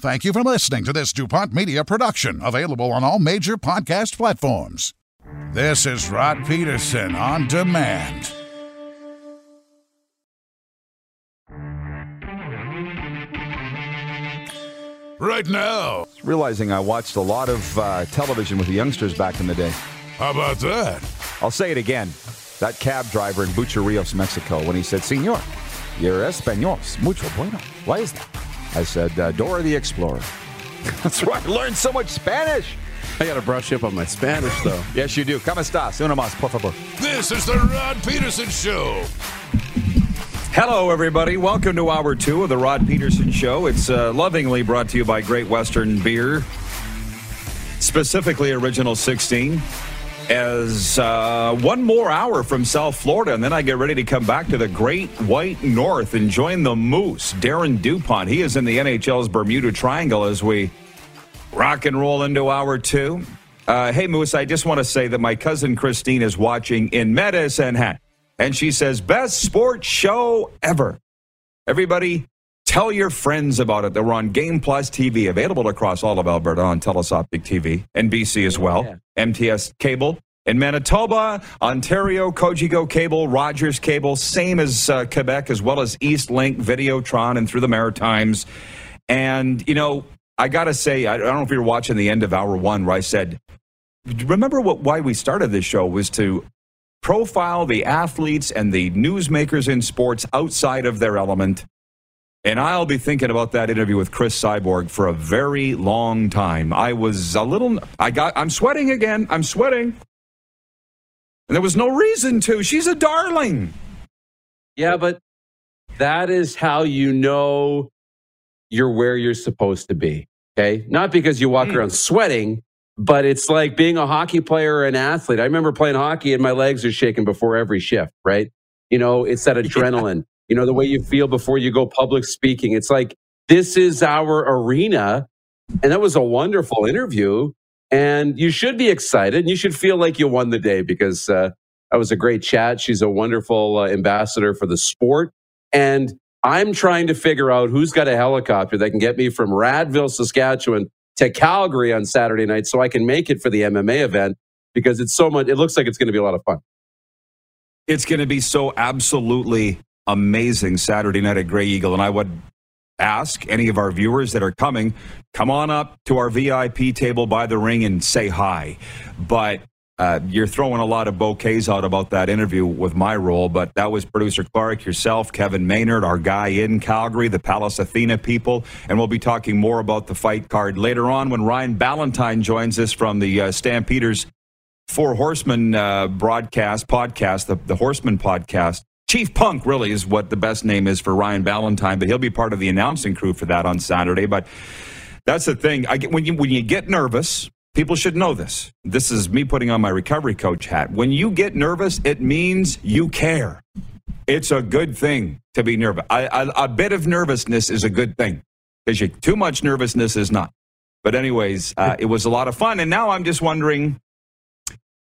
Thank you for listening to this DuPont Media production, available on all major podcast platforms. This is Rod Peterson on demand. Right now. Realizing I watched a lot of uh, television with the youngsters back in the day. How about that? I'll say it again. That cab driver in Bucharrios, Mexico, when he said, Senor, your Español's mucho bueno. Why is that? I said, uh, Dora the Explorer. That's right. I learned so much Spanish. I got to brush up on my Spanish, though. yes, you do. ¿Cómo estás? Uno más, por favor. This is the Rod Peterson Show. Hello, everybody. Welcome to hour two of the Rod Peterson Show. It's uh, lovingly brought to you by Great Western Beer, specifically Original 16. As uh, one more hour from South Florida, and then I get ready to come back to the Great White North and join the Moose, Darren DuPont. He is in the NHL's Bermuda Triangle as we rock and roll into hour two. Uh, hey, Moose, I just want to say that my cousin Christine is watching in Medicine Hat and she says, Best sports show ever. Everybody, tell your friends about it. They're on Game Plus TV, available across all of Alberta on Telus Optic TV, NBC as well, yeah. MTS Cable. In Manitoba, Ontario, Cogeco Cable, Rogers Cable, same as uh, Quebec, as well as East Link, Videotron, and through the Maritimes. And, you know, I got to say, I don't know if you're watching the end of hour one where I said, remember what why we started this show was to profile the athletes and the newsmakers in sports outside of their element. And I'll be thinking about that interview with Chris Cyborg for a very long time. I was a little, I got, I'm sweating again. I'm sweating. And there was no reason to. She's a darling. Yeah, but that is how you know you're where you're supposed to be. Okay. Not because you walk mm. around sweating, but it's like being a hockey player or an athlete. I remember playing hockey and my legs are shaking before every shift, right? You know, it's that adrenaline. You know, the way you feel before you go public speaking. It's like, this is our arena. And that was a wonderful interview. And you should be excited and you should feel like you won the day because uh, that was a great chat. She's a wonderful uh, ambassador for the sport. And I'm trying to figure out who's got a helicopter that can get me from Radville, Saskatchewan to Calgary on Saturday night so I can make it for the MMA event because it's so much, it looks like it's going to be a lot of fun. It's going to be so absolutely amazing Saturday night at Grey Eagle. And I would ask any of our viewers that are coming, come on up to our VIP table by the ring and say hi. But uh, you're throwing a lot of bouquets out about that interview with my role, but that was producer Clark, yourself, Kevin Maynard, our guy in Calgary, the Pallas Athena people, and we'll be talking more about the fight card later on when Ryan Ballantine joins us from the uh, Stampeders Four Horsemen uh, broadcast podcast, the, the Horseman podcast. Chief Punk really is what the best name is for Ryan Ballantine, but he'll be part of the announcing crew for that on Saturday. But that's the thing. I get, when you when you get nervous, People should know this. This is me putting on my recovery coach hat. When you get nervous, it means you care. It's a good thing to be nervous. I, I, a bit of nervousness is a good thing because too much nervousness is not. But anyways, uh, it was a lot of fun, and now I'm just wondering.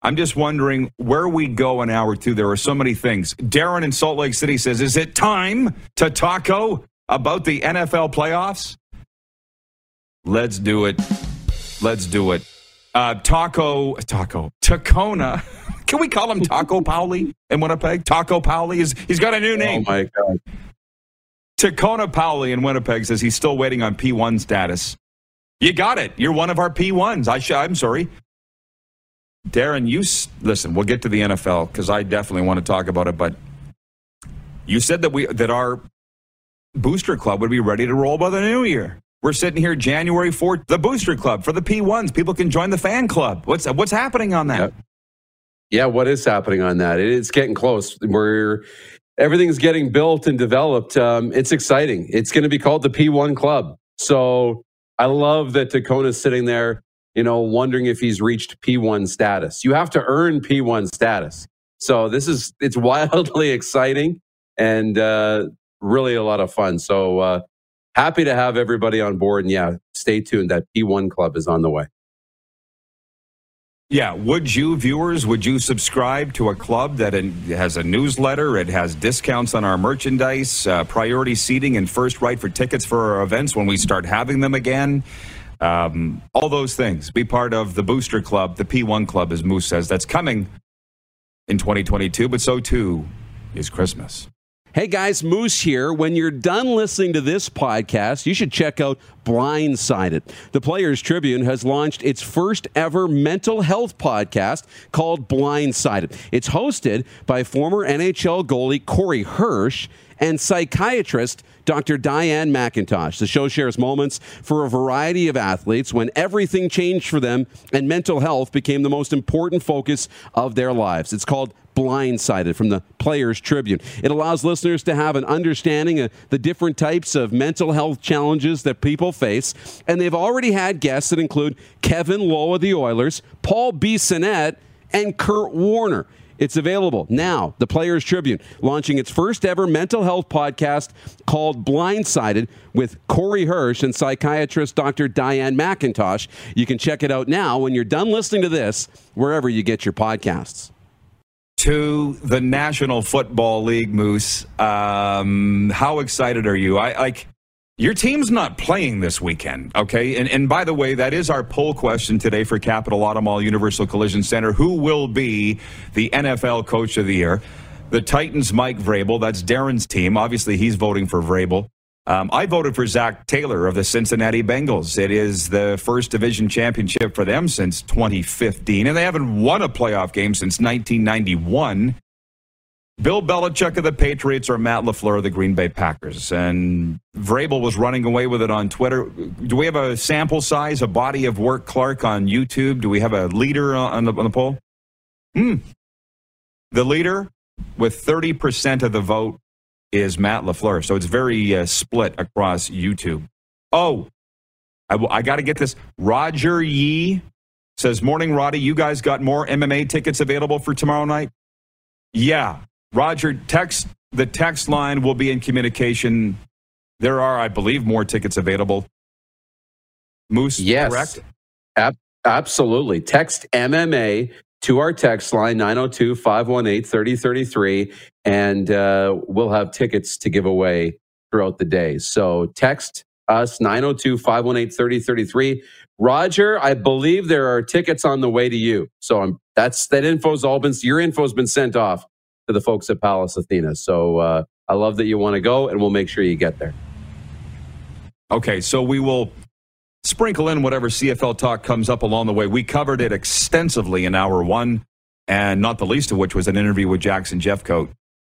I'm just wondering where we go an hour two. There are so many things. Darren in Salt Lake City says, "Is it time to taco about the NFL playoffs?" Let's do it. Let's do it. Uh, Taco, Taco, Tacona. Can we call him Taco Pauli in Winnipeg? Taco Pauli is he's got a new name. Oh my god. Tacona Pauli in Winnipeg says he's still waiting on P1 status. You got it. You're one of our P1s. I sh- I'm sorry. Darren, you listen. We'll get to the NFL because I definitely want to talk about it. But you said that we that our booster club would be ready to roll by the new year. We're sitting here January 4th, the booster club for the P1s. People can join the fan club. What's what's happening on that? Yep. Yeah, what is happening on that? It's getting close. We're everything's getting built and developed. Um, it's exciting. It's going to be called the P1 Club. So I love that Dakona's sitting there, you know, wondering if he's reached P1 status. You have to earn P1 status. So this is it's wildly exciting and uh, really a lot of fun. So uh, happy to have everybody on board. And yeah, stay tuned. That P1 club is on the way. Yeah, would you viewers would you subscribe to a club that has a newsletter? It has discounts on our merchandise, uh, priority seating, and first right for tickets for our events when we start having them again. Um, all those things. Be part of the booster club, the P1 club, as Moose says. That's coming in 2022, but so too is Christmas. Hey guys, Moose here. When you're done listening to this podcast, you should check out Blindsided. The Players Tribune has launched its first ever mental health podcast called Blindsided. It's hosted by former NHL goalie Corey Hirsch and psychiatrist Dr. Diane McIntosh. The show shares moments for a variety of athletes when everything changed for them and mental health became the most important focus of their lives. It's called Blindsided from the Players Tribune. It allows listeners to have an understanding of the different types of mental health challenges that people face. And they've already had guests that include Kevin Lowe of the Oilers, Paul Bissonnette, and Kurt Warner. It's available now. The Players Tribune launching its first ever mental health podcast called Blindsided with Corey Hirsch and psychiatrist Dr. Diane McIntosh. You can check it out now when you're done listening to this, wherever you get your podcasts to the National Football League, Moose. Um, how excited are you? I like your team's not playing this weekend, okay? And and by the way, that is our poll question today for Capital Automall Universal Collision Center. Who will be the NFL Coach of the Year? The Titans, Mike Vrabel. That's Darren's team. Obviously, he's voting for Vrabel. Um, I voted for Zac Taylor of the Cincinnati Bengals. It is the first division championship for them since 2015, and they haven't won a playoff game since 1991. Bill Belichick of the Patriots or Matt LaFleur of the Green Bay Packers. And Vrabel was running away with it on Twitter. Do we have a sample size, a body of work, Clark, on YouTube? Do we have a leader on the, on the poll? Hmm. The leader with 30% of the vote is Matt LaFleur. So it's very uh, split across YouTube. Oh, I, I got to get this. Roger Yee says, Morning, Roddy. You guys got more MMA tickets available for tomorrow night? Yeah. Roger, text the text line will be in communication. There are, I believe, more tickets available. Moose, yes. correct? Ab- absolutely. Text MMA to our text line 902 518 3033 and uh, we'll have tickets to give away throughout the day so text us 902 518 3033 roger i believe there are tickets on the way to you so I'm, that's that info's all been your info's been sent off to the folks at pallas athena so uh, i love that you want to go and we'll make sure you get there okay so we will sprinkle in whatever CFL talk comes up along the way. We covered it extensively in hour one, and not the least of which was an interview with Jackson Jeffcoat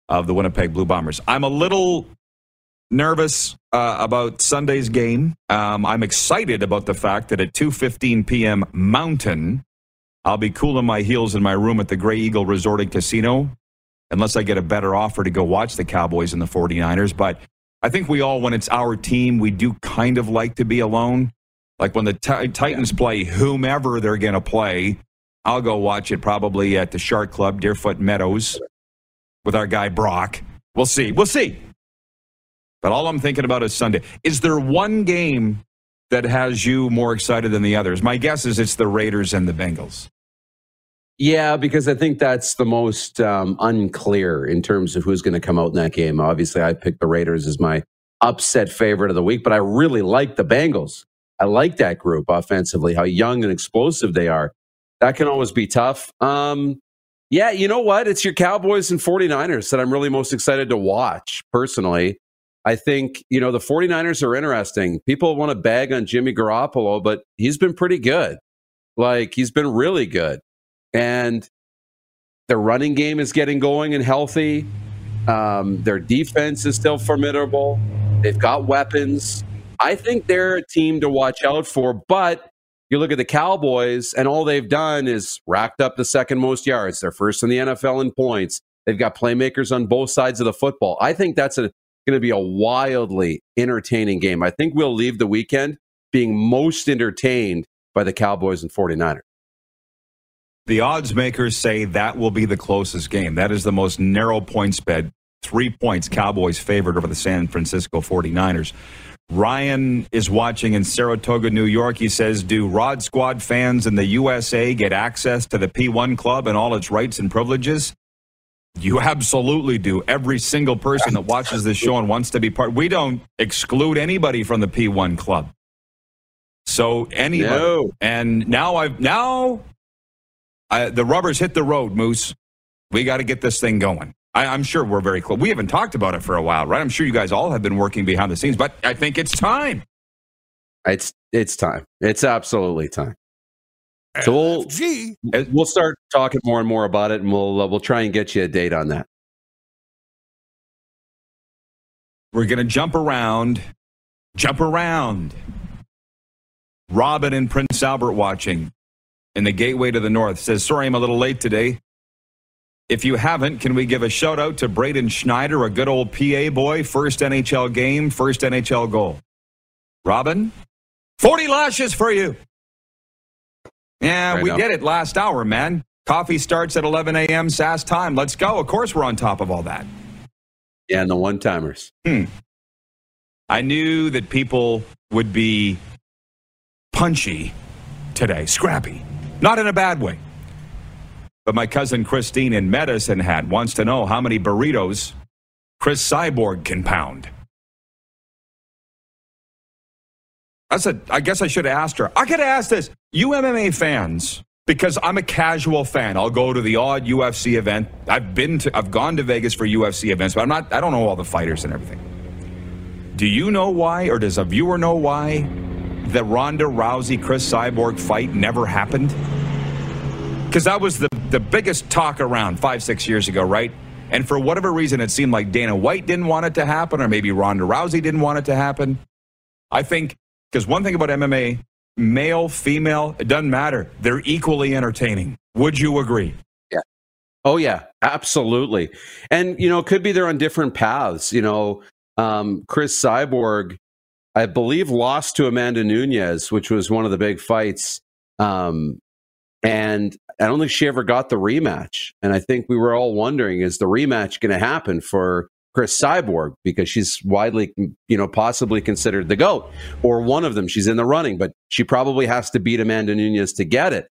of the Winnipeg Blue Bombers. I'm a little nervous uh, about Sunday's game. Um, I'm excited about the fact that at 2:15 p.m. Mountain, I'll be cooling my heels in my room at the Grey Eagle Resort and Casino, unless I get a better offer to go watch the Cowboys and the 49ers. But I think we all, when it's our team, we do kind of like to be alone. Like when the t- Titans play whomever they're going to play, I'll go watch it probably at the Shark Club, Deerfoot Meadows, with our guy Brock. We'll see. We'll see. But all I'm thinking about is Sunday. Is there one game that has you more excited than the others? My guess is it's the Raiders and the Bengals. Yeah, because I think that's the most um, unclear in terms of who's going to come out in that game. Obviously, I picked the Raiders as my upset favorite of the week, but I really like the Bengals. I like that group offensively, how young and explosive they are. That can always be tough. Um, yeah, you know what? It's your Cowboys and 49ers that I'm really most excited to watch personally. I think, you know, the 49ers are interesting. People want to bag on Jimmy Garoppolo, but he's been pretty good. Like, he's been really good. And their running game is getting going and healthy. Um, their defense is still formidable. They've got weapons. I think they're a team to watch out for. But you look at the Cowboys, and all they've done is racked up the second most yards. They're first in the NFL in points. They've got playmakers on both sides of the football. I think that's going to be a wildly entertaining game. I think we'll leave the weekend being most entertained by the Cowboys and 49ers. The odds makers say that will be the closest game. That is the most narrow point spread. Three points, Cowboys favored over the San Francisco 49ers. Ryan is watching in Saratoga, New York. He says, Do Rod Squad fans in the USA get access to the P1 Club and all its rights and privileges? You absolutely do. Every single person that watches this show and wants to be part. We don't exclude anybody from the P1 Club. So anybody. No. And now I've now I, the rubbers hit the road, Moose. We got to get this thing going. I, I'm sure we're very close. We haven't talked about it for a while, right? I'm sure you guys all have been working behind the scenes, but I think it's time. It's it's time. It's absolutely time. So we'll Gee, we'll start talking more and more about it, and we'll uh, we'll try and get you a date on that. We're going to jump around, jump around. Robin and Prince Albert watching in the gateway to the north says, Sorry, I'm a little late today. If you haven't, can we give a shout out to Braden Schneider, a good old PA boy, first NHL game, first NHL goal? Robin, 40 lashes for you. Yeah, Right we up. did it last hour, man. Coffee starts at 11 a.m. SAS time. Let's go. Of course, we're on top of all that. Yeah, and the one timers. Hmm. I knew that people would be punchy today, scrappy, not in a bad way. But my cousin Christine in Medicine Hat wants to know how many burritos Chris Cyborg can pound. That's a. I guess I should have asked her. I could ask this. You MMA fans, because I'm a casual fan. I'll go to the odd UFC event. I've been to. I've gone to Vegas for UFC events, but I'm not. I don't know all the fighters and everything. Do you know why, or does a viewer know why, the Ronda Rousey Chris Cyborg fight never happened? Because that was the, the biggest talk around five, six years ago, right? And for whatever reason, it seemed like Dana White didn't want it to happen, or maybe Ronda Rousey didn't want it to happen. I think, because one thing about MMA, male, female, it doesn't matter. They're equally entertaining. Would you agree? Yeah. Oh yeah, absolutely. And you know, it could be they're on different paths. You know, um, Chris Cyborg, I believe, lost to Amanda Nunes, which was one of the big fights. Um, and I don't think she ever got the rematch. And I think we were all wondering, is the rematch going to happen for Chris Cyborg because she's widely, you know, possibly considered the goat or one of them. She's in the running, but she probably has to beat Amanda Nunes to get it.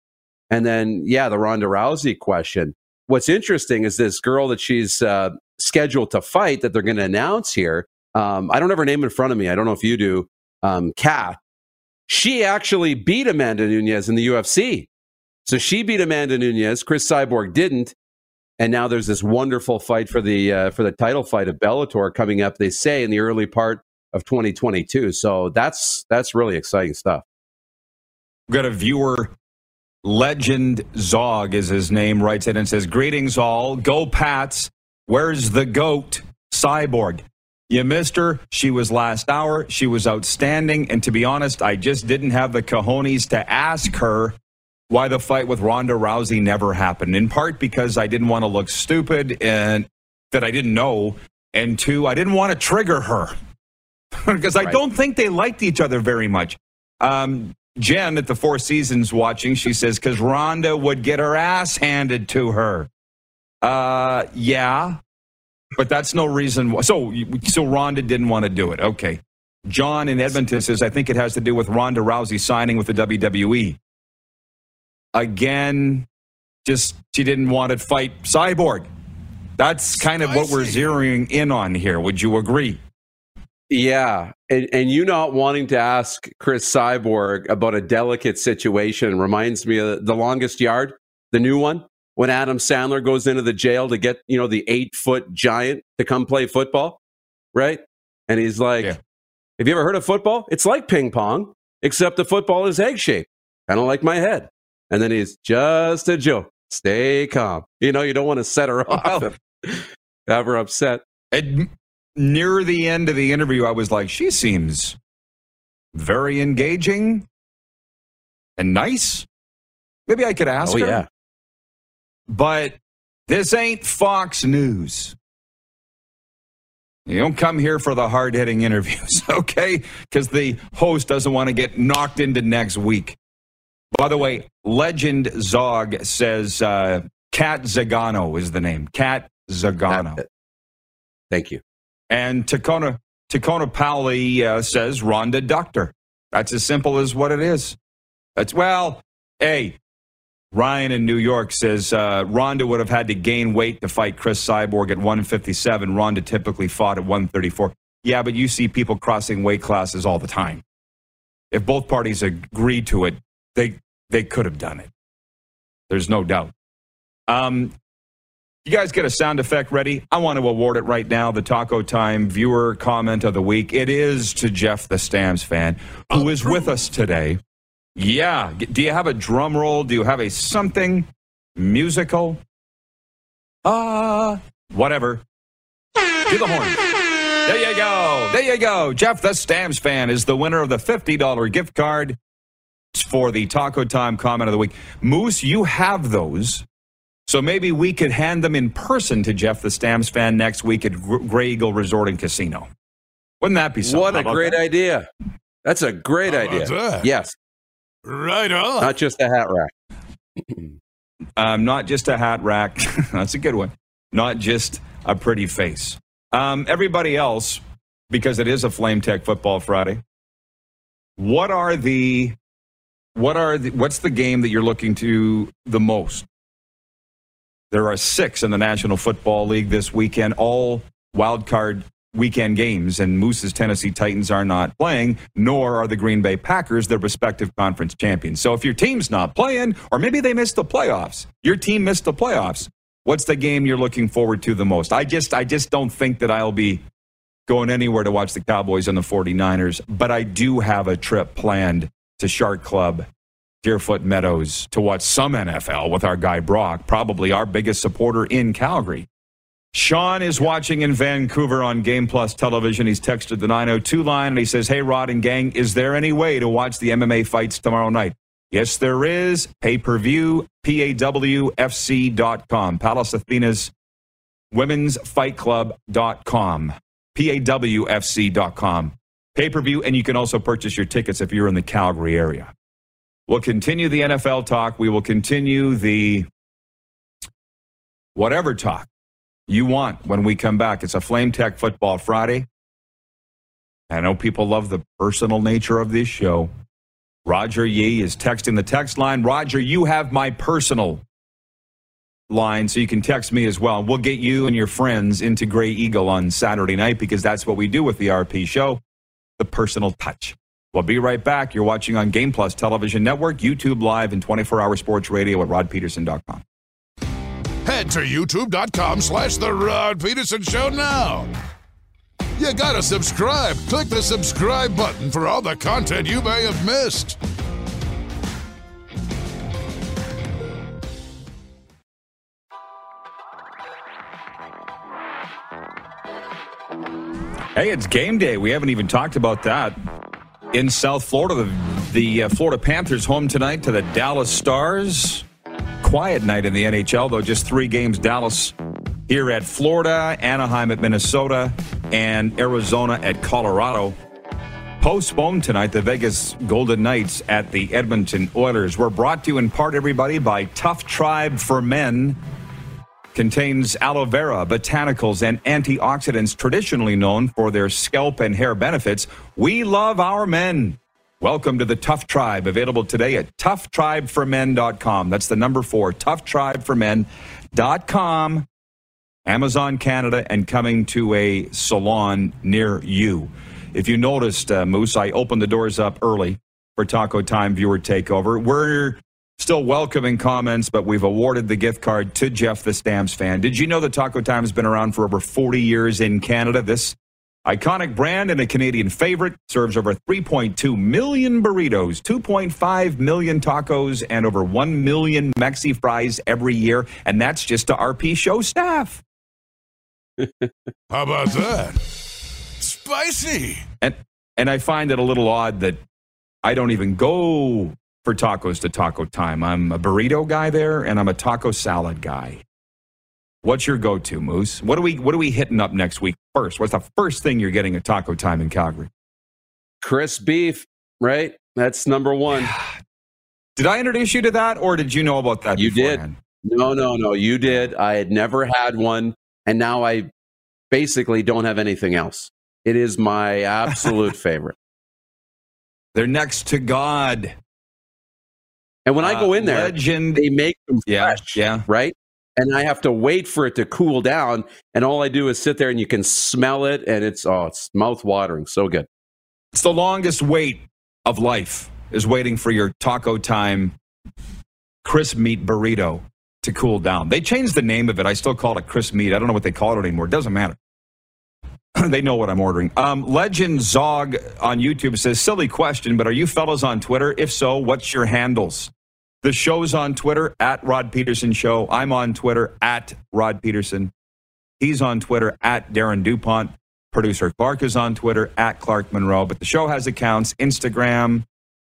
And then, yeah, the Ronda Rousey question. What's interesting is this girl that she's uh, scheduled to fight that they're going to announce here. Um, I don't have her name in front of me. I don't know if you do. Um, Kat. She actually beat Amanda Nunes in the UFC. So she beat Amanda Nunes. Chris Cyborg didn't. And now there's this wonderful fight for the uh, for the title fight of Bellator coming up. They say in the early part of 2022. So that's that's really exciting stuff. We've got a viewer, Legend Zog is his name, writes in and says, Greetings all. Go Pats. Where's the goat? Cyborg. You missed her. She was last hour. She was outstanding. And to be honest, I just didn't have the cojones to ask her why the fight with Ronda Rousey never happened. In part because I didn't want to look stupid and that I didn't know. And two, I didn't want to trigger her because I Right. don't think they liked each other very much. Um, Jen at the Four Seasons watching, she says, because Rhonda would get her ass handed to her. Uh, yeah, but that's no reason. Why. So, so Rhonda didn't want to do it. Okay. John in Edmonton says, I think it has to do with Ronda Rousey signing with the WWE. Again, just she didn't want to fight Cyborg. That's kind of what we're zeroing in on here. Would you agree? Yeah, and, and you not wanting to ask Chris Cyborg about a delicate situation reminds me of the longest yard, the new one, when Adam Sandler goes into the jail to get you know the eight foot giant to come play football, right? And he's like, Yeah. "Have you ever heard of football? It's like ping pong, except the football is egg shaped, kind of like my head." And then he's just a joke. Stay calm. You know, you don't want to set her off, and have her upset. At, near the end of the interview, I was like, she seems very engaging and nice. Maybe I could ask Oh her. yeah. But this ain't Fox News. You don't come here for the hard hitting interviews, okay? Because the host doesn't want to get knocked into next week. By the way, Legend Zog says uh, Cat Zingano is the name. Cat Zingano. Thank you. And Takona, Takona Powley uh, says Ronda Doctor. That's as simple as what it is. That's, well, hey, Ryan in New York says uh, Ronda would have had to gain weight to fight Chris Cyborg at 157. Ronda typically fought at 134. Yeah, but you see people crossing weight classes all the time. If both parties agreed to it, they they could have done it. There's no doubt. Um, you guys get a sound effect ready? I want to award it right now. The Taco Time viewer comment of the week. It is to Jeff the Stamps fan, who is with us today. Yeah. Do you have a drum roll? Do you have a something musical? Ah, uh, whatever. Do the horn. There you go. There you go. Jeff the Stamps fan is the winner of the $50 gift card for the Taco Time comment of the week. Moose, you have those. So maybe we could hand them in person to Jeff the Stamps fan next week at Grey Eagle Resort and Casino. Wouldn't that be something? What a great that? idea. That's a great How idea. that? Yes. Right on. Not just a hat rack. um, not just a hat rack. That's a good one. Not just a pretty face. Um, everybody else, because it is a Flame Tech Football Friday. What are the what are the, what's the game that you're looking to the most? There are six in the National Football League this weekend, all wild card weekend games, and Moose's Tennessee Titans are not playing, nor are the Green Bay Packers, their respective conference champions. So if your team's not playing, or maybe they missed the playoffs, your team missed the playoffs, what's the game you're looking forward to the most? I just I just don't think that I'll be going anywhere to watch the Cowboys and the 49ers, but I do have a trip planned to Shark Club Deerfoot Meadows to watch some NFL with our guy Brock, probably our biggest supporter in Calgary. Sean is watching in Vancouver on Game Plus television. He's texted the 902 line and he says, Hey, Rod and gang, is there any way to watch the MMA fights tomorrow night? Yes, there is. Pay per view, PAWFC.com. Pallas Athena's Women's Fight Club.com. PAWFC.com. Pay per view, and you can also purchase your tickets if you're in the Calgary area. We'll continue the NFL talk. We will continue the whatever talk you want when we come back. It's a Flame Tech Football Friday. I know people love the personal nature of this show. Roger Yee is texting the text line. Roger, you have my personal line, so you can text me as well. We'll get you and your friends into Grey Eagle on Saturday night because that's what we do with the RP show the personal touch. We'll be right back. You're watching on Game Plus Television Network, YouTube Live, and 24 hour sports radio at rodpeterson.com. Head to youtube.com slash The Rod Peterson Show now. You gotta subscribe. Click the subscribe button for all the content you may have missed. Hey, it's game day. We haven't even talked about that in South Florida. The, the uh, Florida Panthers home tonight to the Dallas Stars. Quiet night in the NHL, though, just three games. Dallas here at Florida, Anaheim at Minnesota, and Arizona at Colorado. Postponed tonight, the Vegas Golden Knights at the Edmonton Oilers. We're brought to you in part, everybody, by Tough Tribe for Men contains aloe vera, botanicals, and antioxidants traditionally known for their scalp and hair benefits. We love our men. Welcome to the Tough Tribe, available today at toughtribeformen.com. That's the number four, toughtribeformen.com. Amazon Canada and coming to a salon near you. If you noticed, uh, Moose, I opened the doors up early for Taco Time viewer takeover. We're Still welcoming comments, but we've awarded the gift card to Jeff the Stamps fan. Did you know that Taco Time has been around for over 40 years in Canada? This iconic brand and a Canadian favorite serves over 3.2 million burritos, 2.5 million tacos, and over 1 million Mexi fries every year. And that's just to RP show staff. How about that? Spicy. And and I find it a little odd that I don't even go for tacos to taco time. I'm a burrito guy there and I'm a taco salad guy. What's your go-to, Moose? What are we What are we hitting up next week first? What's the first thing you're getting at Taco Time in Calgary? Chris beef, right? That's number one. Did I introduce you to that, or did you know about that? You beforehand? did. No, no, no. You did. I had never had one, and now I basically don't have anything else. It is my absolute favorite. They're next to God. And when I go in there, Uh, legend. they make them Yeah, fresh, yeah. right? And I have to wait for it to cool down, and all I do is sit there, and you can smell it, and it's oh, it's mouth watering, so good. It's the longest wait of life is waiting for your Taco Time crisp meat burrito to cool down. They changed the name of it. I still call it crisp meat. I don't know what they call it anymore. It doesn't matter. they know what I'm ordering. Um, Legend Zog on YouTube says, silly question, but are you fellas on Twitter? If so, what's your handles? The show's on Twitter at Rod Peterson Show. I'm on Twitter at Rod Peterson. He's on Twitter at Darren DuPont. Producer Clark is on Twitter at Clark Monroe. But the show has accounts Instagram,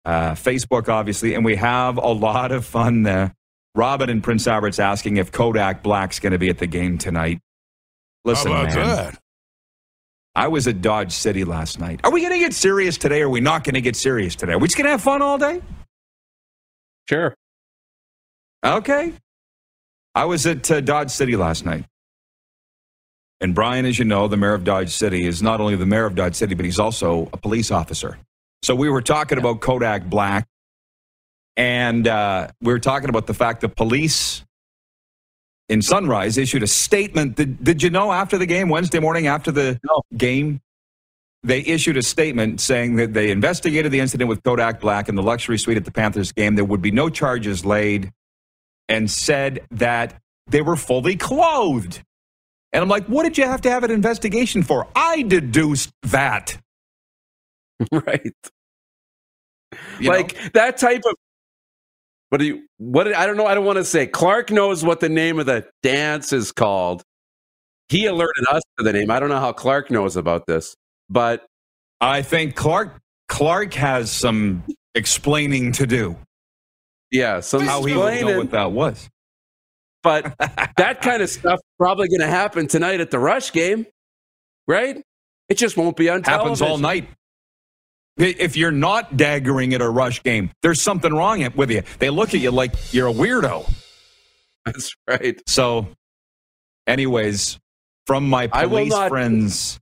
uh, Facebook, obviously, and we have a lot of fun there. Robin and Prince Albert's asking if Kodak Black's going to be at the game tonight. Listen, man, that? I was at Dodge City last night. Are we going to get serious today or are we not going to get serious today? Are we just going to have fun all day? Sure. Okay. I was at uh, Dodge City last night. And Brian, as you know, the mayor of Dodge City is not only the mayor of Dodge City, but he's also a police officer. So we were talking about Kodak Black, and uh, we were talking about the fact that police in Sunrise issued a statement. Did, did you know after the game, Wednesday morning after the No. game, they issued a statement saying that they investigated the incident with Kodak Black in the luxury suite at the Panthers game. There would be no charges laid, and said that they were fully clothed. And I'm like, what did you have to have an investigation for? I deduced that. right. you like know? that type of what do you what I don't know I don't want to say Clark knows what the name of the dance is called. He alerted us to the name. I don't know how Clark knows about this, but I think Clark Clark has some explaining to do. yeah, some How he would know what that was. But that kind of stuff probably going to happen tonight at the Rush game, right? It just won't be on Happens all night. If you're not daggering at a rush game, there's something wrong with you. They look at you like you're a weirdo. That's right. So, anyways, from my police friends,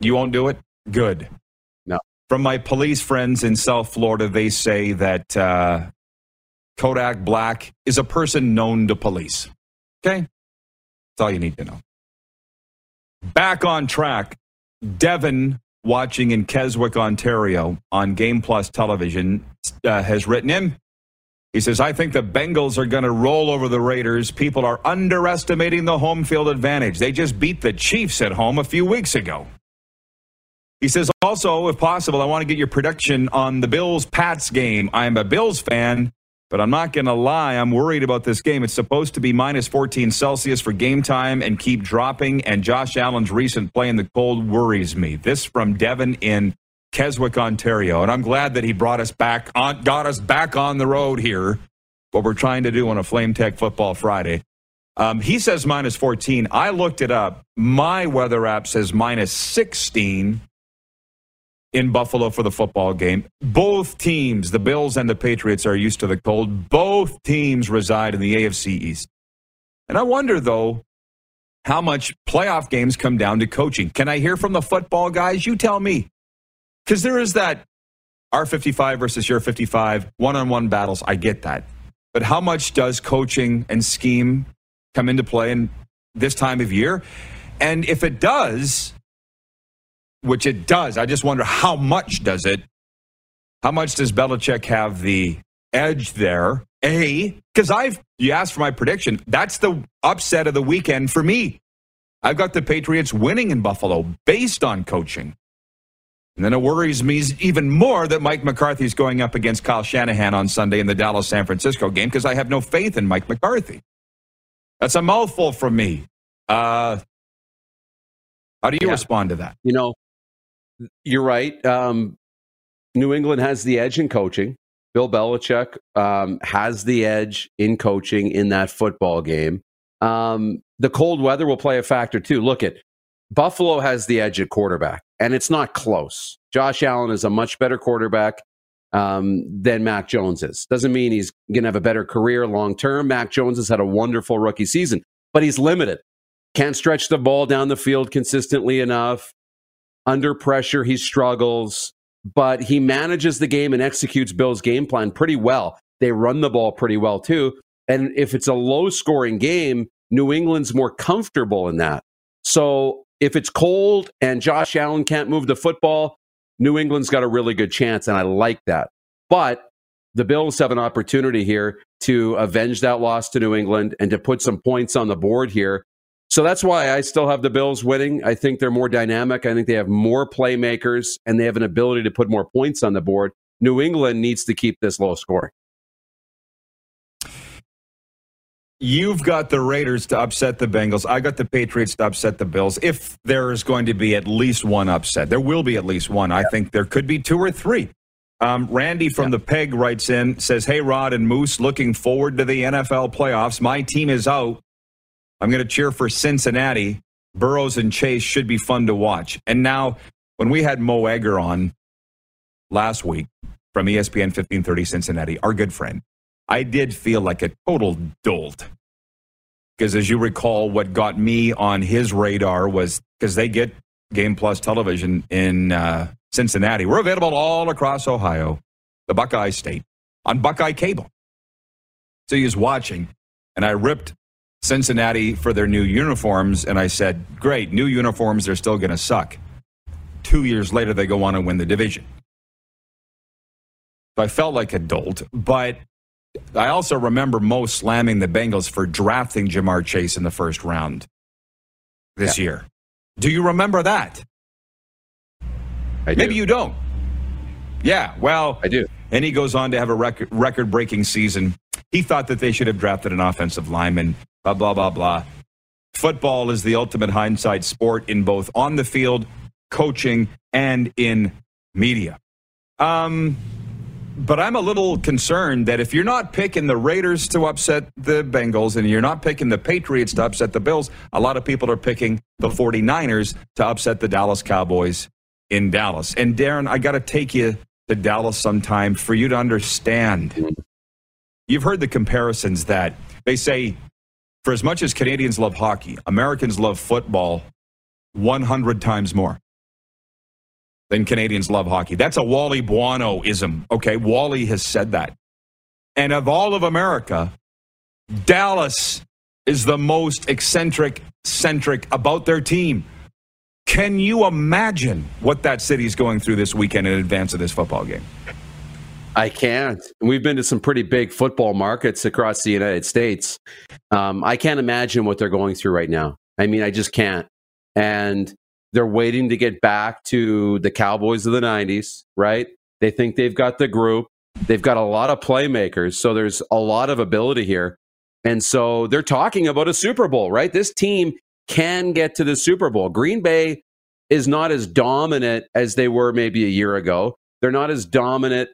you won't do it? Good. No. From my police friends in South Florida, they say that uh, Kodak Black is a person known to police. Okay? That's all you need to know. Back on track. Devin, watching in Keswick, Ontario, on Game Plus television, uh, has written in. He says, I think the Bengals are going to roll over the Raiders. People are underestimating the home field advantage. They just beat the Chiefs at home a few weeks ago. He says, also, if possible, I want to get your prediction on the Bills Pats game. I'm a Bills fan, but I'm not going to lie. I'm worried about this game. It's supposed to be minus 14 Celsius for game time and keep dropping. And Josh Allen's recent play in the cold worries me. This from Devin in Keswick, Ontario. And I'm glad that he brought us back on, got us back on the road here. What we're trying to do on a Flame Tech Football Friday. Um, he says minus 14. I looked it up. My weather app says minus 16 in Buffalo for the football game. Both teams, the Bills and the Patriots, are used to the cold. Both teams reside in the AFC East. And I wonder, though, how much playoff games come down to coaching. Can I hear from the football guys? You tell me. Because there is that R55 versus your 55 one on one battles. I get that. But how much does coaching and scheme come into play in this time of year? And if it does, which it does, I just wonder how much does it? How much does Belichick have the edge there? A, because I've, you asked for my prediction. That's the upset of the weekend for me. I've got the Patriots winning in Buffalo based on coaching. And then it worries me even more that Mike McCarthy is going up against Kyle Shanahan on Sunday in the Dallas San Francisco game because I have no faith in Mike McCarthy. That's a mouthful from me. Uh, how do you Yeah. respond to that? You know, you're right. Um, New England has the edge in coaching. Bill Belichick um, has the edge in coaching in that football game. Um, the cold weather will play a factor too. Look at Buffalo has the edge at quarterback, and it's not close. Josh Allen is a much better quarterback um, than Mac Jones is. Doesn't mean he's going to have a better career long term. Mac Jones has had a wonderful rookie season, but he's limited. Can't stretch the ball down the field consistently enough. Under pressure, he struggles, but he manages the game and executes Bill's game plan pretty well. They run the ball pretty well too. And if it's a low scoring game, New England's more comfortable in that. So if it's cold and Josh Allen can't move the football, New England's got a really good chance, and I like that. But the Bills have an opportunity here to avenge that loss to New England and to put some points on the board here. So that's why I still have the Bills winning. I think they're more dynamic. I think they have more playmakers and they have an ability to put more points on the board. New England needs to keep this low scoring. You've got the Raiders to upset the Bengals. I got the Patriots to upset the Bills. If there is going to be at least one upset, there will be at least one. I think there could be two or three. Um, Randy from yeah. the Peg writes in, says, Hey, Rod and Moose, looking forward to the NFL playoffs. My team is out. I'm going to cheer for Cincinnati. Burrows and Chase should be fun to watch. And now, when we had Mo Egger on last week from ESPN 1530 Cincinnati, our good friend, I did feel like a total dolt. Because as you recall, what got me on his radar was because they get Game Plus television in uh, Cincinnati. We're available all across Ohio, the Buckeye State, on Buckeye Cable. So he was watching, and I ripped Cincinnati for their new uniforms, and I said, Great, new uniforms, they're still going to suck. Two years later, they go on and win the division. So I felt like a dolt, but I also remember Mo slamming the Bengals for drafting Ja'Marr Chase in the first round this yeah. year. Do you remember that? Maybe you don't. Yeah, well, I do. And he goes on to have a record breaking season. He thought that they should have drafted an offensive lineman, blah, blah, blah, blah. Football is the ultimate hindsight sport in both on the field, coaching, and in media. Um, but I'm a little concerned that if you're not picking the Raiders to upset the Bengals and you're not picking the Patriots to upset the Bills, a lot of people are picking the 49ers to upset the Dallas Cowboys in Dallas. And Darren, I got to take you to Dallas sometime for you to understand. You've heard the comparisons that they say for as much as Canadians love hockey, Americans love football 100 times more than Canadians love hockey. That's a Wally Buono ism. Okay, Wally has said that. And of all of America, Dallas is the most eccentric, centric about their team. Can you imagine what that city's going through this weekend in advance of this football game? I can't. We've been to some pretty big football markets across the United States. Um, I can't imagine what they're going through right now. I mean, I just can't. And they're waiting to get back to the Cowboys of the 90s, right? They think they've got the group. They've got a lot of playmakers. So there's a lot of ability here. And so they're talking about a Super Bowl, right? This team can get to the Super Bowl. Green Bay is not as dominant as they were maybe a year ago. They're not as dominant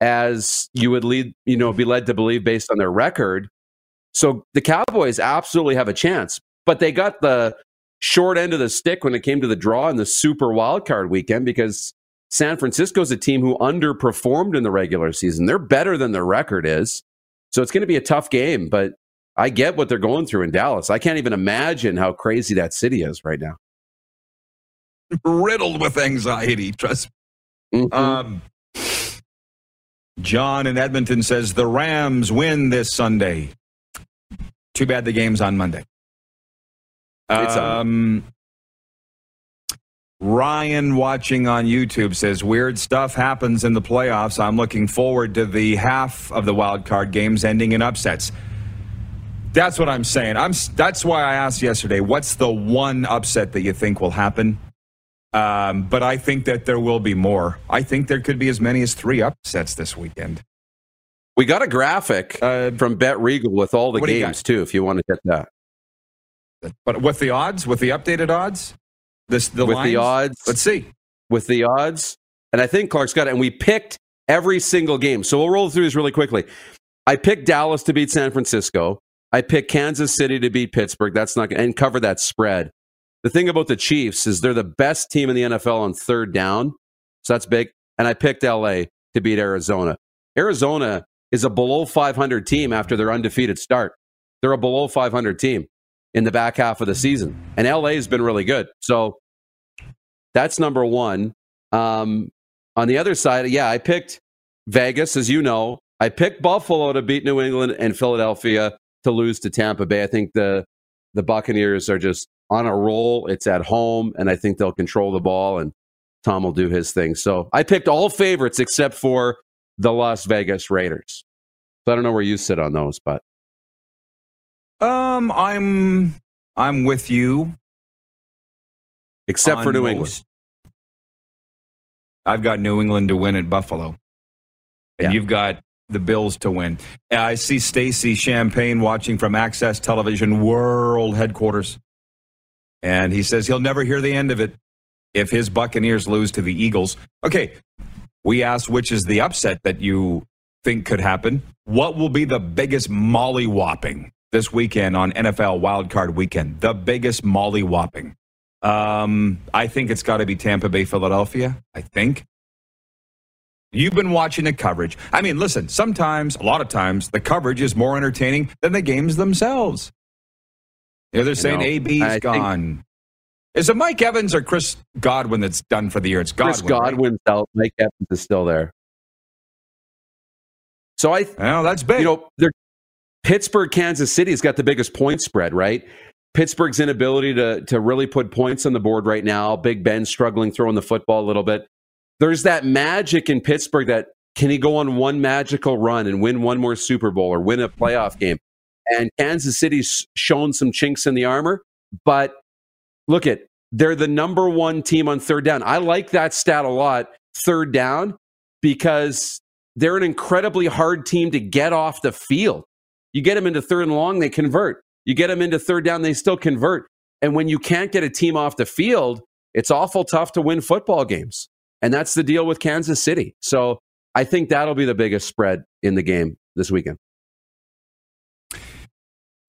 as you would lead, you know, be led to believe based on their record. So the Cowboys absolutely have a chance, but they got the short end of the stick when it came to the draw in the super wildcard weekend because San Francisco's a team who underperformed in the regular season. They're better than their record is. So it's going to be a tough game, but I get what they're going through in Dallas. I can't even imagine how crazy that city is right now. Riddled with anxiety, trust me. Mm-hmm. Um, John in Edmonton says the Rams win this Sunday. Too bad the game's on Monday. Um, Ryan watching on YouTube says weird stuff happens in the playoffs. I'm looking forward to the half of the wild card games ending in upsets. That's what I'm saying. I'm that's why I asked yesterday, what's the one upset that you think will happen? Um, but I think that there will be more. I think there could be as many as three upsets this weekend. We got a graphic uh, from Bet Regal with all the games too, if you want to get that. But with the odds, with the updated odds, this the with lines? the odds. Let's see. With the odds, and I think Clark's got it. And we picked every single game, so we'll roll through this really quickly. I picked Dallas to beat San Francisco. I picked Kansas City to beat Pittsburgh. That's not and cover that spread. The thing about the Chiefs is they're the best team in the NFL on third down, so that's big. And I picked LA to beat Arizona. Arizona is a below 500 team after their undefeated start. They're a below 500 team in the back half of the season, and LA has been really good. So that's number one. Um, on the other side, yeah, I picked Vegas, as you know. I picked Buffalo to beat New England and Philadelphia to lose to Tampa Bay. I think the the Buccaneers are just on a roll. It's at home, and I think they'll control the ball, and Tom will do his thing. So I picked all favorites except for the Las Vegas Raiders. So I don't know where you sit on those, but um, I'm I'm with you, except for New most. England. I've got New England to win at Buffalo, and yeah. you've got the Bills to win. I see Stacy Champagne watching from Access Television World Headquarters, and he says he'll never hear the end of it if his Buccaneers lose to the Eagles. Okay, we asked which is the upset that you think could happen. What will be the biggest molly whopping this weekend on NFL Wildcard Weekend? The biggest molly whopping. Um, I think it's got to be Tampa Bay, Philadelphia. I think. You've been watching the coverage. I mean, listen, sometimes, a lot of times, the coverage is more entertaining than the games themselves. You know, they're saying AB's I gone. Think, is it Mike Evans or Chris Godwin that's done for the year? It's Godwin. Chris Godwin's right? out. Mike Evans is still there. So I, well, that's big. You know, Pittsburgh, Kansas City has got the biggest point spread, right? Pittsburgh's inability to to really put points on the board right now. Big Ben struggling throwing the football a little bit. There's that magic in Pittsburgh that can he go on one magical run and win one more Super Bowl or win a playoff game? And Kansas City's shown some chinks in the armor, but look at they're the number one team on third down. I like that stat a lot, third down, because they're an incredibly hard team to get off the field. You get them into third and long, they convert. You get them into third down, they still convert. And when you can't get a team off the field, it's awful tough to win football games. And that's the deal with Kansas City. So I think that'll be the biggest spread in the game this weekend.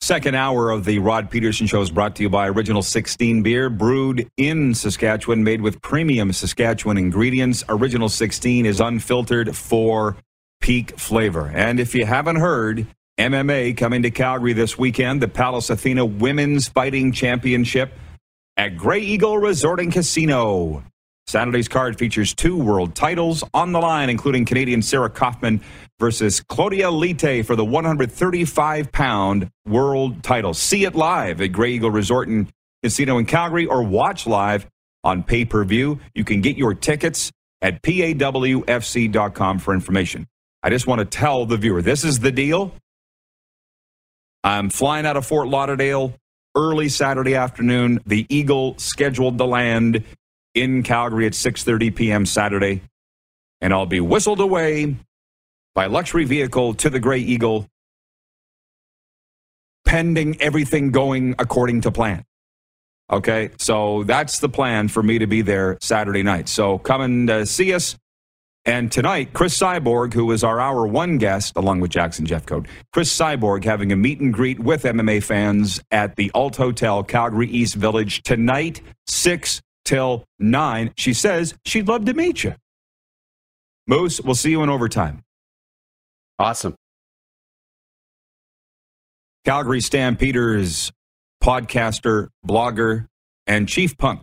Second hour of the Rod Pedersen Show is brought to you by Original 16 Beer, brewed in Saskatchewan, made with premium Saskatchewan ingredients. Original 16 is unfiltered for peak flavor. And if you haven't heard, MMA coming to Calgary this weekend, the Pallas Athena Women's Fighting Championship at Grey Eagle Resort and Casino. Saturday's card features two world titles on the line, including Canadian Sarah Kaufman versus Claudia Leite for the 135 pound world title. See it live at Grey Eagle Resort and Casino in Calgary or watch live on pay per view. You can get your tickets at pawfc.com for information. I just want to tell the viewer this is the deal. I'm flying out of Fort Lauderdale early Saturday afternoon. The Eagle scheduled to land in Calgary at 6:30 p.m. Saturday, and I'll be whistled away by luxury vehicle to the Grey Eagle, pending everything going according to plan. Okay, so that's the plan for me to be there Saturday night. So come and uh, see us. And tonight, Cris Cyborg, who is our hour one guest, along with Jackson Jeffcoat, Cris Cyborg having a meet and greet with MMA fans at the Alt Hotel, Calgary East Village tonight, 6 till 9. She says she'd love to meet you. Moose, we'll see you in overtime. Awesome. Calgary Stampeders podcaster, blogger, and chief punk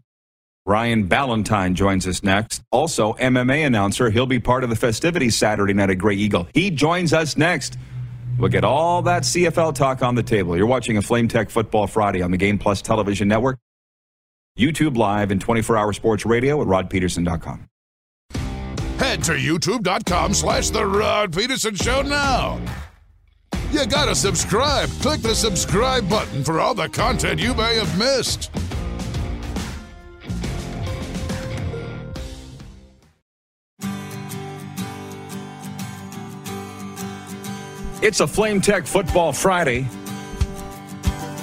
Ryan Ballantine joins us next. Also, MMA announcer. He'll be part of the festivities Saturday night at Grey Eagle. He joins us next. We'll get all that CFL talk on the table. You're watching a Flame Tech Football Friday on the Game Plus Television Network. YouTube Live and 24-hour sports radio at rodpedersen.com. Head to youtube.com slash The Rod Pedersen Show now. You gotta subscribe. Click the subscribe button for all the content you may have missed. It's a Flame Tech Football Friday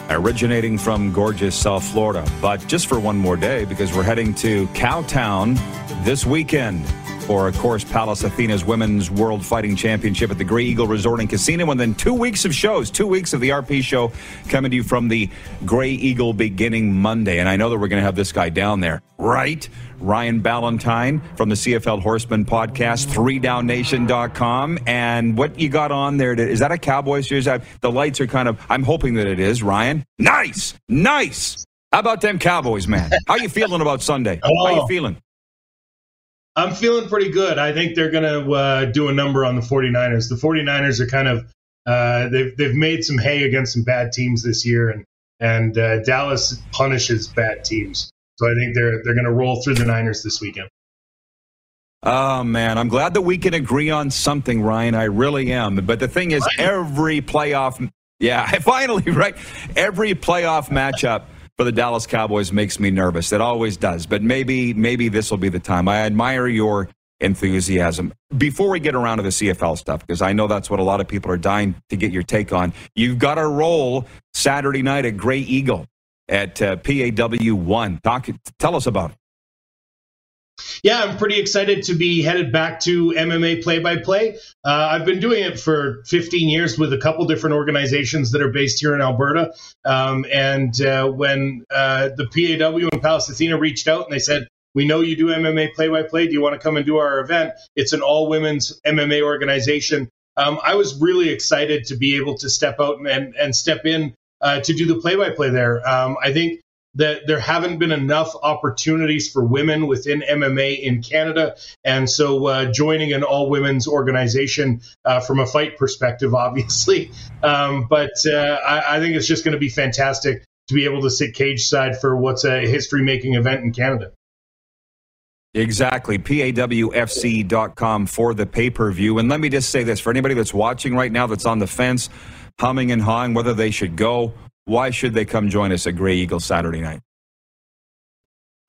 originating from gorgeous South Florida, but just for one more day because we're heading to Cowtown this weekend. For, of course, Pallas Athena's Women's World Fighting Championship at the Grey Eagle Resort and Casino. And then two weeks of shows, two weeks of the RP show coming to you from the Grey Eagle beginning Monday. And I know that we're going to have this guy down there, right? Ryan Ballantine from the CFL Horseman podcast, 3downnation.com. And what you got on there, to, is that a Cowboys jersey? The lights are kind of, I'm hoping that it is, Ryan. Nice, nice. How about them Cowboys, man? How you feeling about Sunday? Oh. How you feeling? I'm feeling pretty good. I think they're going to uh, do a number on the 49ers. The 49ers are kind of uh, they've they've made some hay against some bad teams this year, and and uh, Dallas punishes bad teams. So I think they're they're going to roll through the Niners this weekend. Oh man, I'm glad that we can agree on something, Ryan. I really am. But the thing is, every playoff, yeah, finally, right? Every playoff matchup for the Dallas Cowboys makes me nervous. It always does. But maybe maybe this will be the time. I admire your enthusiasm. Before we get around to the CFL stuff, because I know that's what a lot of people are dying to get your take on, you've got a roll Saturday night at Grey Eagle at uh, PAW One. Talk, tell us about it. Yeah, I'm pretty excited to be headed back to MMA play by play. I've been doing it for 15 years with a couple different organizations that are based here in Alberta. Um, and uh, when uh, the PAW and Pallas Athena reached out and they said, we know you do MMA play by play. Do you want to come and do our event? It's an all women's MMA organization. Um, I was really excited to be able to step out and, and step in uh, to do the play by play there. Um, I think that there haven't been enough opportunities for women within MMA in Canada. And so uh, joining an all women's organization uh, from a fight perspective, obviously. Um, but uh, I, I, think it's just going to be fantastic to be able to sit cage side for what's a history making event in Canada. Exactly. PAWFC.com for the pay per view. And let me just say this for anybody that's watching right now that's on the fence, humming and hawing whether they should go why should they come join us at Grey Eagle Saturday night?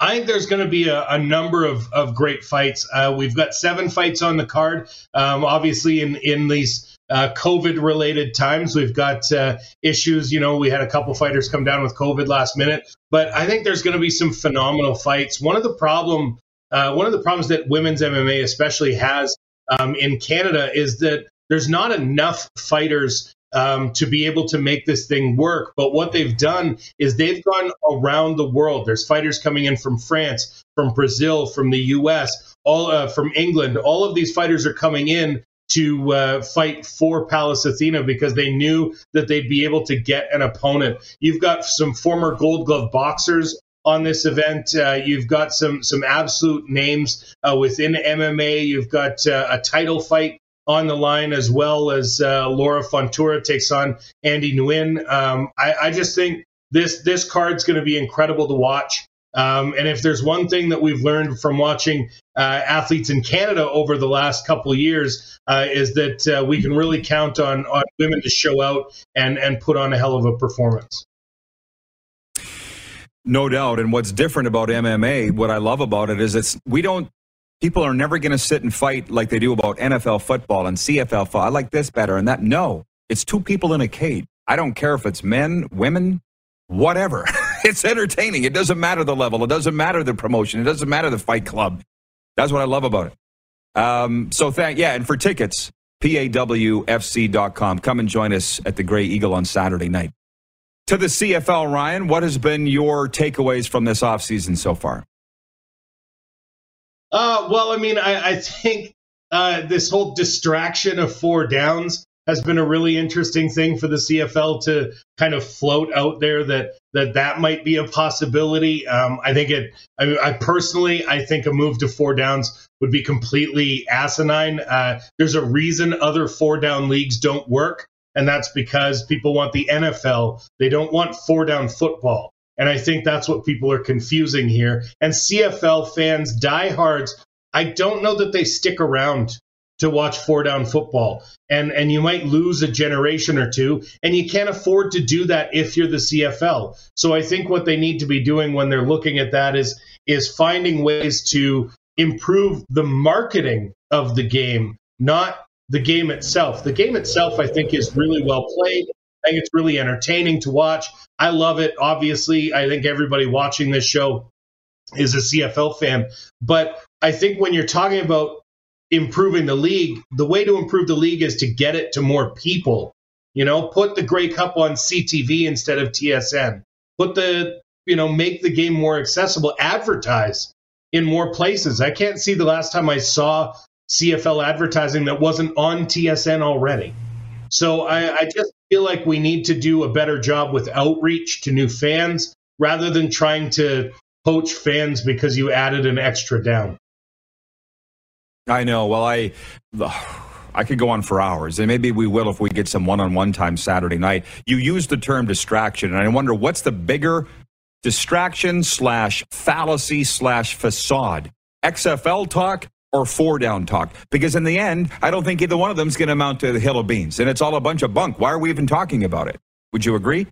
I think there's going to be a, a number of, of great fights. Uh, we've got seven fights on the card. Um, obviously, in in these uh, COVID related times, we've got uh, issues. You know, we had a couple fighters come down with COVID last minute, but I think there's going to be some phenomenal fights. One of the problem, uh, one of the problems that women's MMA especially has um, in Canada is that there's not enough fighters um, to be able to make this thing work. But what they've done is they've gone around the world. There's fighters coming in from France, from Brazil, from the U.S., all uh, from England. All of these fighters are coming in to uh, fight for Pallas Athena because they knew that they'd be able to get an opponent. You've got some former Gold Glove boxers on this event. Uh, you've got some some absolute names uh, within MMA. You've got uh, a title fight on the line as well as uh, Laura Fontoura takes on Andy Nguyen. Um, I, I, just think this this card's going to be incredible to watch. Um, and if there's one thing that we've learned from watching uh, athletes in Canada over the last couple of years uh, is that uh, we can really count on, on women to show out and, and put on a hell of a performance. No doubt. And what's different about MMA, what I love about it is it's we don't people are never going to sit and fight like they do about NFL football and CFL football. I like this better and that. No, it's two people in a cage. I don't care if it's men, women, whatever. it's entertaining. It doesn't matter the level. It doesn't matter the promotion. It doesn't matter the fight club. That's what I love about it. Um, so thank yeah, and for tickets, pawfc.com. Come and join us at the Grey Eagle on Saturday night. To the CFL, Ryan, what has been your takeaways from this offseason so far? Uh, well, I mean, I, I think uh, this whole distraction of four downs has been a really interesting thing for the CFL to kind of float out there that that that might be a possibility. Um, I think it. I, I, personally, I think a move to four downs would be completely asinine. Uh, there's a reason other four down leagues don't work, and that's because people want the NFL. They don't want four down football. And I think that's what people are confusing here. And CFL fans, diehards, I don't know that they stick around to watch four down football. And and you might lose a generation or two. And you can't afford to do that if you're the CFL. So I think what they need to be doing when they're looking at that is is finding ways to improve the marketing of the game, not the game itself. The game itself, I think, is really well played. I think it's really entertaining to watch. I love it. Obviously, I think everybody watching this show is a CFL fan. But I think when you're talking about improving the league, the way to improve the league is to get it to more people. You know, put the Grey Cup on CTV instead of TSN. Put the, you know, make the game more accessible. Advertise in more places. I can't see the last time I saw CFL advertising that wasn't on TSN already. So I, I just feel like we need to do a better job with outreach to new fans rather than trying to poach fans because you added an extra down. I know. Well, I. I could go on for hours, and maybe we will if we get some one-on-one time Saturday night. You use the term distraction, and I wonder what's the bigger distraction slash fallacy slash facade: XFL talk or four down talk? Because in the end, I don't think either one of them is going to amount to the hill of beans, and it's all a bunch of bunk. Why are we even talking about it? Would you agree?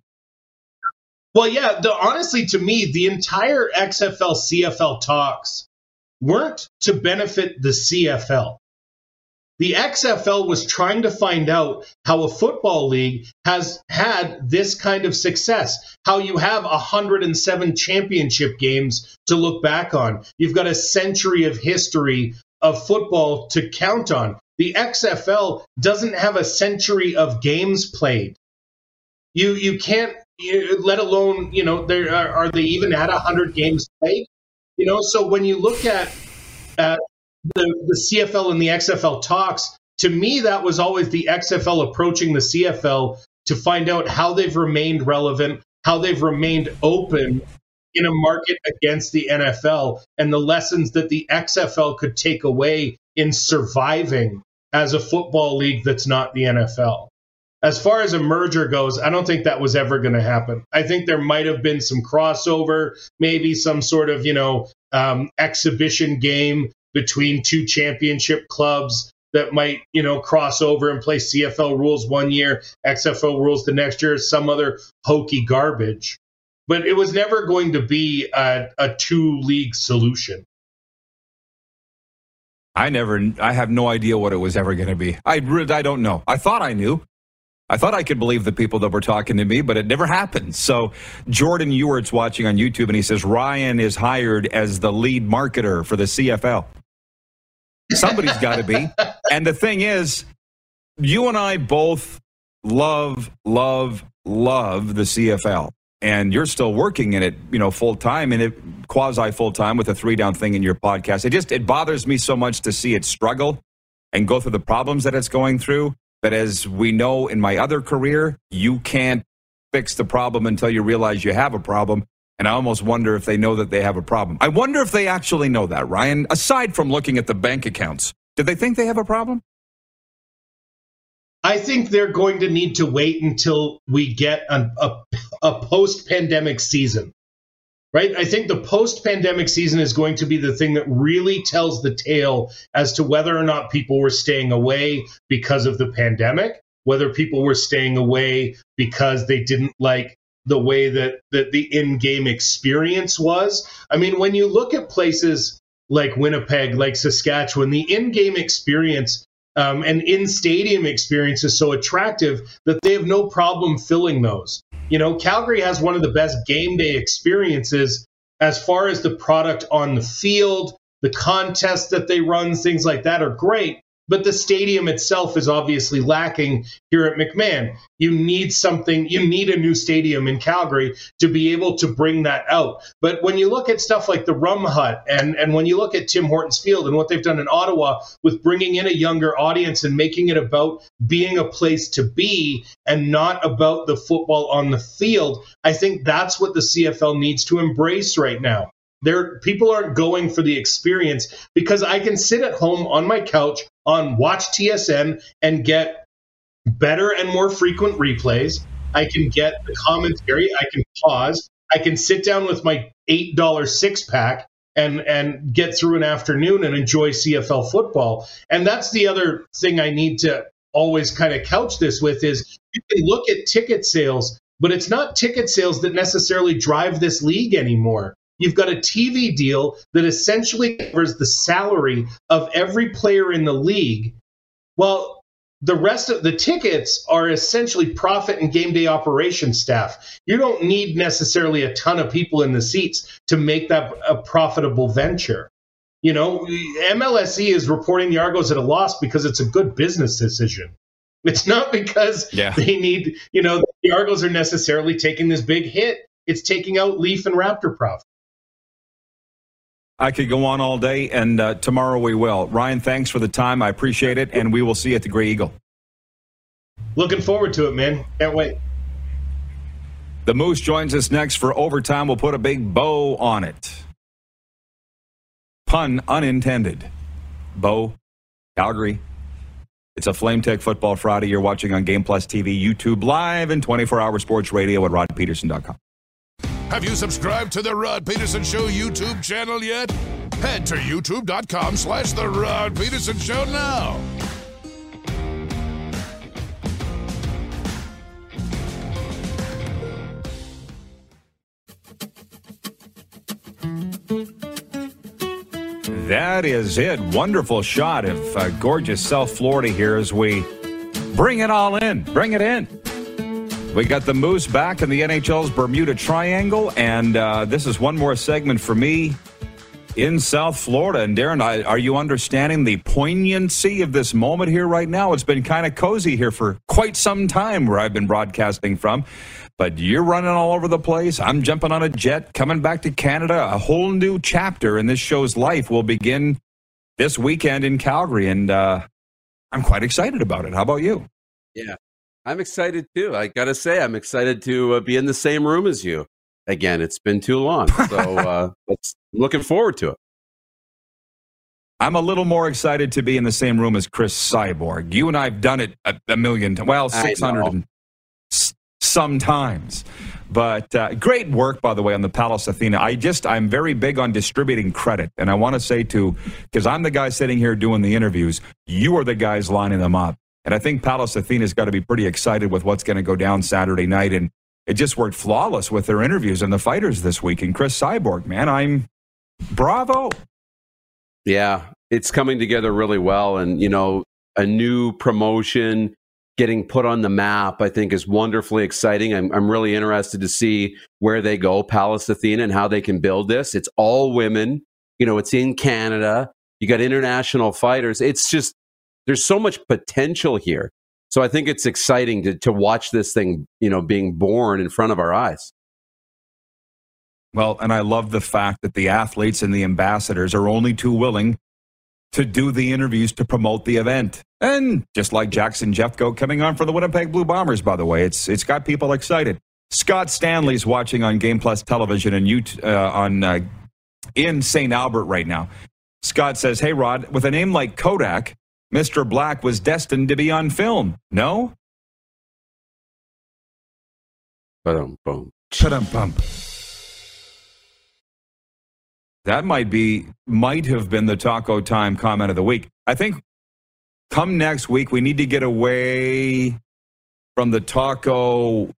Well, yeah. The, honestly, to me, the entire XFL CFL talks weren't to benefit the CFL. The XFL was trying to find out how a football league has had this kind of success, how you have 107 championship games to look back on. You've got a century of history of football to count on. The XFL doesn't have a century of games played. You you can't let alone you know there are, are they even at 100 games played? You know, so when you look at at the, the CFL and the XFL talks, to me, that was always the XFL approaching the CFL to find out how they've remained relevant, how they've remained open in a market against the NFL, and the lessons that the XFL could take away in surviving as a football league that's not the NFL. As far as a merger goes, I don't think that was ever going to happen. I think there might have been some crossover, maybe some sort of, you know, um, exhibition game between two championship clubs that might, you know, cross over and play CFL rules one year, XFL rules the next year, some other hokey garbage. But it was never going to be a, a two league solution. I never, I have no idea what it was ever going to be. I, really I don't know. I thought I knew. I thought I could believe the people that were talking to me, but it never happened. So Jordan Ewert's watching on YouTube and he says Ryan is hired as the lead marketer for the CFL. Somebody's got to be. And the thing is, you and I both love, love, love the CFL. And you're still working in it, you know, full time and it quasi full time with a three down thing in your podcast. It just it bothers me so much to see it struggle and go through the problems that it's going through. But as we know in my other career, you can't fix the problem until you realize you have a problem. And I almost wonder if they know that they have a problem. I wonder if they actually know that, Ryan, aside from looking at the bank accounts. Do they think they have a problem? I think they're going to need to wait until we get a, a, a post pandemic season, right? I think the post pandemic season is going to be the thing that really tells the tale as to whether or not people were staying away because of the pandemic, whether people were staying away because they didn't like the way that, that the in-game experience was. I mean, when you look at places like Winnipeg, like Saskatchewan, the in-game experience um, and in-stadium experience is so attractive that they have no problem filling those. You know, Calgary has one of the best game day experiences as far as the product on the field, the contests that they run, things like that are great but the stadium itself is obviously lacking here at McMahon. You need something, you need a new stadium in Calgary to be able to bring that out. But when you look at stuff like the Rum Hut and, and when you look at Tim Hortons Field and what they've done in Ottawa with bringing in a younger audience and making it about being a place to be and not about the football on the field, I think that's what the CFL needs to embrace right now. There, people aren't going for the experience because I can sit at home on my couch on Watch TSN and get better and more frequent replays. I can get the commentary. I can pause. I can sit down with my eight dollar six pack and and get through an afternoon and enjoy CFL football. And that's the other thing I need to always kind of couch this with is you can look at ticket sales, but it's not ticket sales that necessarily drive this league anymore. You've got a TV deal that essentially covers the salary of every player in the league. Well, the rest of the tickets are essentially profit and game day operation staff. You don't need necessarily a ton of people in the seats to make that a profitable venture. You know, MLSE is reporting the Argos at a loss because it's a good business decision. It's not because Yeah. they need, you know, the Argos are necessarily taking this big hit. It's taking out Leaf and Raptor profit. I could go on all day, and uh, tomorrow we will. Ryan, thanks for the time. I appreciate it, and we will see you at the Grey Eagle. Looking forward to it, man. Can't wait. The Moose joins us next for overtime. We'll put a big bow on it. Pun unintended. Bow, Calgary. It's a Flame Tech Football Friday. You're watching on Game Plus TV, YouTube, live, and 24 hour sports radio at rodpedersen.com. Have you subscribed to the Rod Pedersen Show YouTube channel yet? Head to youtube.com slash the Rod Pedersen Show now. That is it. Wonderful shot of uh, gorgeous South Florida here as we bring it all in. Bring it in. We got the Moose back in the NHL's Bermuda Triangle, and uh, this is one more segment for me in South Florida. And Darren, I, are you understanding the poignancy of this moment here right now? It's been kind of cozy here for quite some time where I've been broadcasting from. But you're running all over the place. I'm jumping on a jet, coming back to Canada. A whole new chapter in this show's life will begin this weekend in Calgary, and uh, I'm quite excited about it. How about you? Yeah, I'm excited too. I got to say, I'm excited to uh, be in the same room as you. Again, it's been too long. So uh, let's, looking forward to it. I'm a little more excited to be in the same room as Cris Cyborg. You and I have done it a, a million times. Well, 600 and s- sometimes. But uh, great work, by the way, on the Pallas Athena. I just, I'm very big on distributing credit. And I want to say to, because I'm the guy sitting here doing the interviews, you are the guys lining them up. And I think Pallas Athena's got to be pretty excited with what's going to go down Saturday night. And it just worked flawless with their interviews and the fighters this week. And Cris Cyborg, man, I'm bravo. Yeah, it's coming together really well. And, you know, a new promotion getting put on the map, I think, is wonderfully exciting. I'm, I'm really interested to see where they go, Pallas Athena, and how they can build this. It's all women. You know, it's in Canada. You got international fighters. It's just, there's so much potential here. So I think it's exciting to, to watch this thing, you know, being born in front of our eyes. Well, and I love the fact that the athletes and the ambassadors are only too willing to do the interviews to promote the event. And just like Jackson Jeffcoat coming on for the Winnipeg Blue Bombers, by the way, it's it's got people excited. Scott Stanley's watching on Game Plus Television and you uh, on uh, in St. Albert right now. Scott says, "Hey Rod, with a name like Kodak, Mr. Black was destined to be on film. No? Chum-bum. That might be, might have been the Taco Time comment of the week. I think come next week, we need to get away from the taco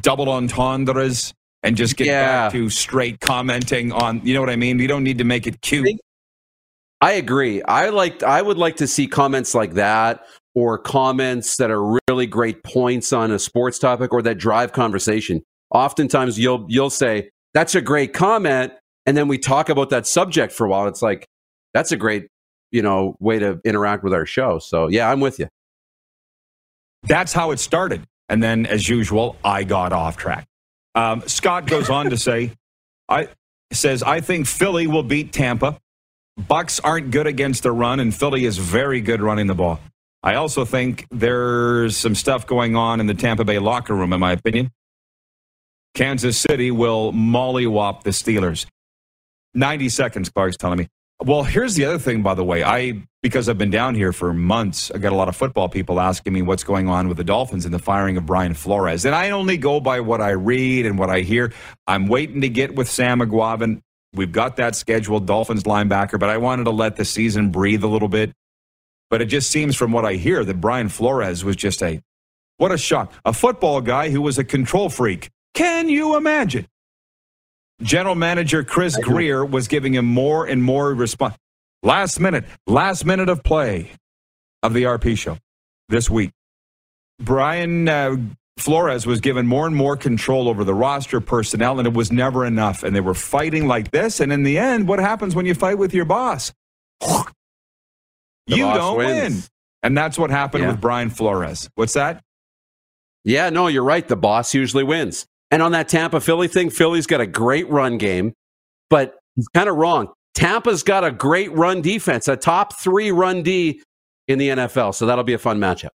double entendres and just get Yeah. back to straight commenting on, you know what I mean? We don't need to make it cute. I agree. I like I would like to see comments like that or comments that are really great points on a sports topic or that drive conversation. Oftentimes you'll you'll say, That's a great comment, and then we talk about that subject for a while. It's like, that's a great, you know, way to interact with our show. So yeah, I'm with you. That's how it started. And then, as usual, I got off track. Um, Scott goes on to say, I says, I think Philly will beat Tampa. Bucks aren't good against the run, and Philly is very good running the ball. I also think there's some stuff going on in the Tampa Bay locker room, in my opinion. Kansas City will mollywop the Steelers. 90 seconds, Clark's telling me. Well, here's the other thing, by the way. I because I've been down here for months, I got a lot of football people asking me what's going on with the Dolphins and the firing of Brian Flores. And I only go by what I read and what I hear. I'm waiting to get with Sam Eguavoen. We've got that scheduled, Dolphins linebacker, but I wanted to let the season breathe a little bit. But it just seems from what I hear that Brian Flores was just a what a shock. A football guy who was a control freak. Can you imagine? General manager Chris Grier was giving him more and more response. Last minute, last minute of play of the RP show this week. Brian uh, Flores was given more and more control over the roster personnel, and it was never enough. And they were fighting like this. And in the end, what happens when you fight with your boss? The you boss don't wins. win. And that's what happened Yeah. with Brian Flores. What's that? Yeah, no, you're right. The boss usually wins. And on that Tampa Philly thing, Philly's got a great run game, but he's kind of wrong. Tampa's got a great run defense, a top three run D in the NFL. So that'll be a fun matchup.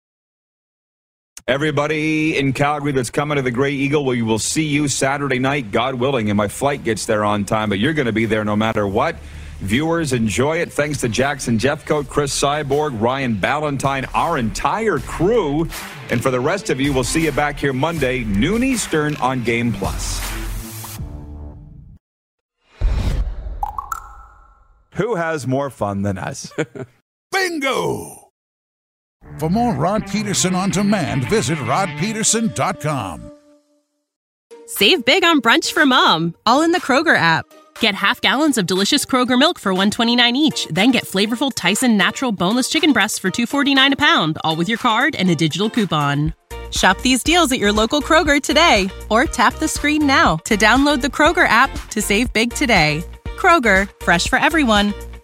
Everybody in Calgary that's coming to the Grey Eagle, we will see you Saturday night, God willing, and my flight gets there on time, but you're going to be there no matter what. Viewers, enjoy it. Thanks to Jackson Jeffcoat, Cris Cyborg, Ryan Ballantine, our entire crew. And for the rest of you, we'll see you back here Monday, noon Eastern on Game Plus. Who has more fun than us? Bingo! For more Rod Pedersen on demand, visit rodpedersen.com. Save big on brunch for mom, all in the Kroger app. Get half gallons of delicious Kroger milk for 129 each, then get flavorful Tyson natural boneless chicken breasts for 249 a pound, all with your card and a digital coupon. Shop these deals at your local Kroger today or tap the screen now to download the Kroger app to save big today. Kroger, fresh for everyone.